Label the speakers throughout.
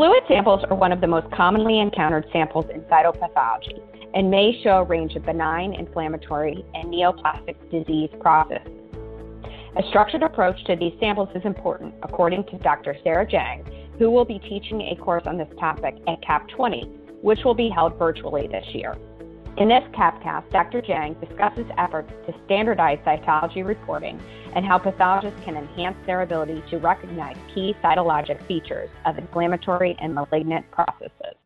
Speaker 1: Fluid samples are one of the most commonly encountered samples in cytopathology and may show a range of benign, inflammatory, and neoplastic disease processes. A structured approach to these samples is important, according to Dr. Sarah Jiang, who will be teaching a course on this topic at CAP 20, which will be held virtually this year. In this CAPcast, Dr. Jiang discusses efforts to standardize cytology reporting and how pathologists can enhance their ability to recognize key cytologic features of inflammatory and malignant processes.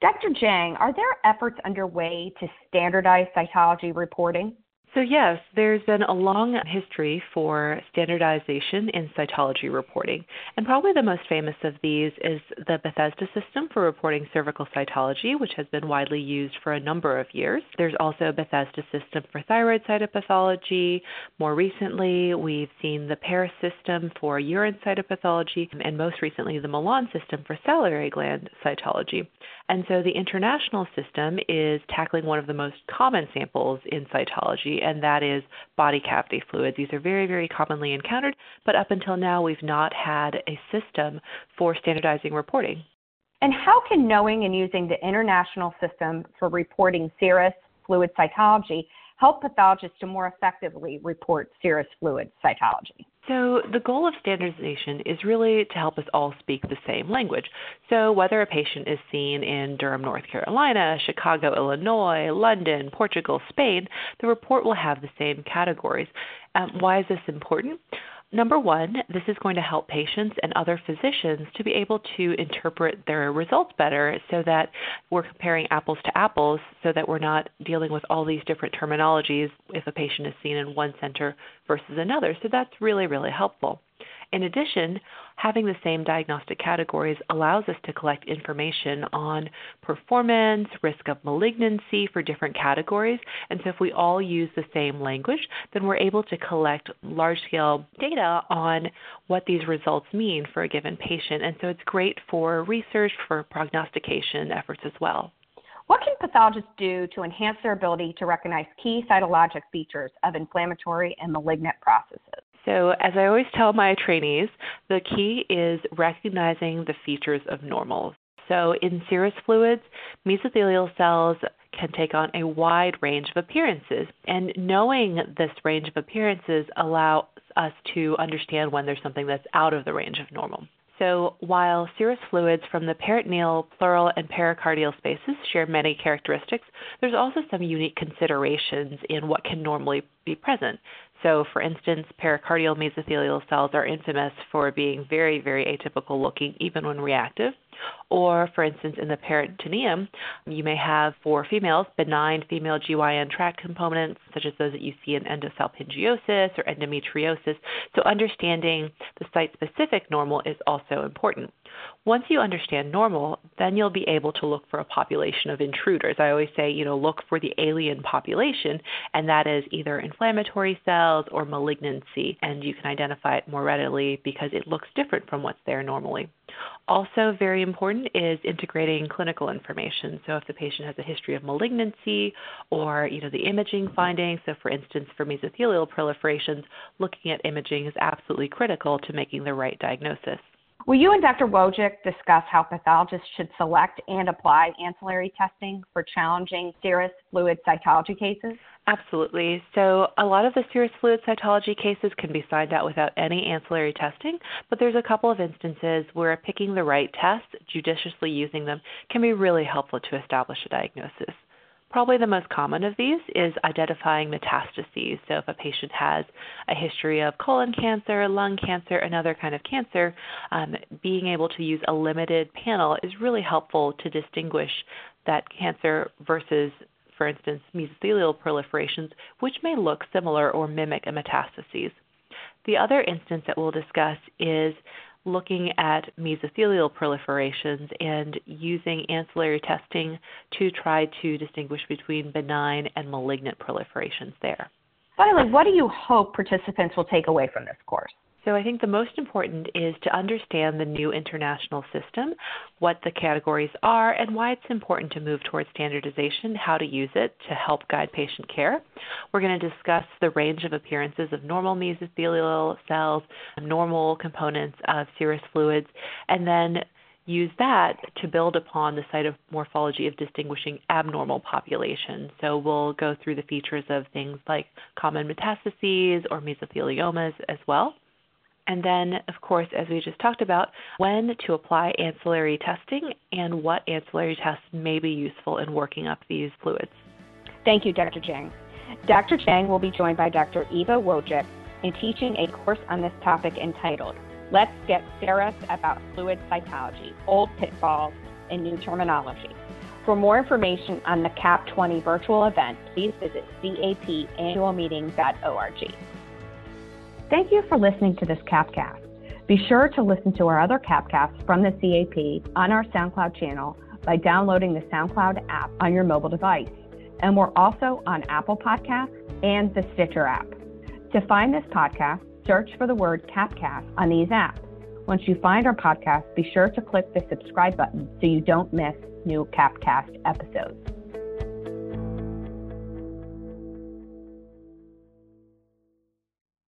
Speaker 1: Dr. Jiang, are there efforts underway to standardize cytology reporting?
Speaker 2: So, yes, there's been a long history for standardization in cytology reporting. And probably the most famous of these is the Bethesda system for reporting cervical cytology, which has been widely used for a number of years. There's also a Bethesda system for thyroid cytopathology. More recently, we've seen the Paris system for urine cytopathology, and most recently, the Milan system for salivary gland cytology. And so the international system is tackling one of the most common samples in cytology, and that is body cavity fluids. These are very, very commonly encountered, but up until now, we've not had a system for standardizing reporting.
Speaker 1: And how can knowing and using the international system for reporting serous fluid cytology help pathologists to more effectively report serous fluid cytology?
Speaker 2: So, the goal of standardization is really to help us all speak the same language. So, whether a patient is seen in Durham, North Carolina, Chicago, Illinois, London, Portugal, Spain, the report will have the same categories. Um, why is this important? Number one, this is going to help patients and other physicians to be able to interpret their results better so that we're comparing apples to apples so that we're not dealing with all these different terminologies if a patient is seen in one center versus another. So that's really, really helpful. In addition, having the same diagnostic categories allows us to collect information on performance, risk of malignancy for different categories. And so, if we all use the same language, then we're able to collect large scale data on what these results mean for a given patient. And so, it's great for research, for prognostication efforts as well.
Speaker 1: What can pathologists do to enhance their ability to recognize key cytologic features of inflammatory and malignant processes?
Speaker 2: So, as I always tell my trainees, the key is recognizing the features of normal. So, in serous fluids, mesothelial cells can take on a wide range of appearances, and knowing this range of appearances allows us to understand when there's something that's out of the range of normal. So, while serous fluids from the peritoneal, pleural, and pericardial spaces share many characteristics, there's also some unique considerations in what can normally be present. So, for instance, pericardial mesothelial cells are infamous for being very, very atypical looking, even when reactive. Or, for instance, in the peritoneum, you may have for females benign female GYN tract components, such as those that you see in endosalpingiosis or endometriosis. So, understanding the site specific normal is also important. Once you understand normal, then you'll be able to look for a population of intruders. I always say, you know, look for the alien population, and that is either inflammatory cells or malignancy, and you can identify it more readily because it looks different from what's there normally. Also, very important is integrating clinical information. So, if the patient has a history of malignancy or you know the imaging findings, so for instance, for mesothelial proliferations, looking at imaging is absolutely critical to making the right diagnosis.
Speaker 1: Will you and Dr. Wojcik discuss how pathologists should select and apply ancillary testing for challenging serous fluid cytology cases?
Speaker 2: Absolutely. So, a lot of the serous fluid cytology cases can be signed out without any ancillary testing, but there's a couple of instances where picking the right tests, judiciously using them, can be really helpful to establish a diagnosis. Probably the most common of these is identifying metastases. So, if a patient has a history of colon cancer, lung cancer, another kind of cancer, um, being able to use a limited panel is really helpful to distinguish that cancer versus, for instance, mesothelial proliferations, which may look similar or mimic a metastases. The other instance that we'll discuss is looking at mesothelial proliferations and using ancillary testing to try to distinguish between benign and malignant proliferations there.
Speaker 1: Finally, what do you hope participants will take away from this course?
Speaker 2: So I think the most important is to understand the new international system, what the categories are, and why it's important to move towards standardization, how to use it to help guide patient care. We're going to discuss the range of appearances of normal mesothelial cells, normal components of serous fluids, and then use that to build upon the cytomorphology of distinguishing abnormal populations. So we'll go through the features of things like common metastases or mesotheliomas as well. And then, of course, as we just talked about, when to apply ancillary testing and what ancillary tests may be useful in working up these fluids.
Speaker 1: Thank you, Dr. Jiang. Dr. Jiang will be joined by Dr. Eva Wojcik in teaching a course on this topic entitled Let's Get Serious About Fluid Cytology, Old Pitfalls and New Terminology. For more information on the CAP 20 virtual event, please visit capannualmeeting.org. Thank you for listening to this CAPcast. Be sure to listen to our other CAPcasts from the CAP on our SoundCloud channel by downloading the SoundCloud app on your mobile device. And we're also on Apple Podcasts and the Stitcher app. To find this podcast, search for the word CAPcast on these apps. Once you find our podcast, be sure to click the subscribe button so you don't miss new CAPcast episodes.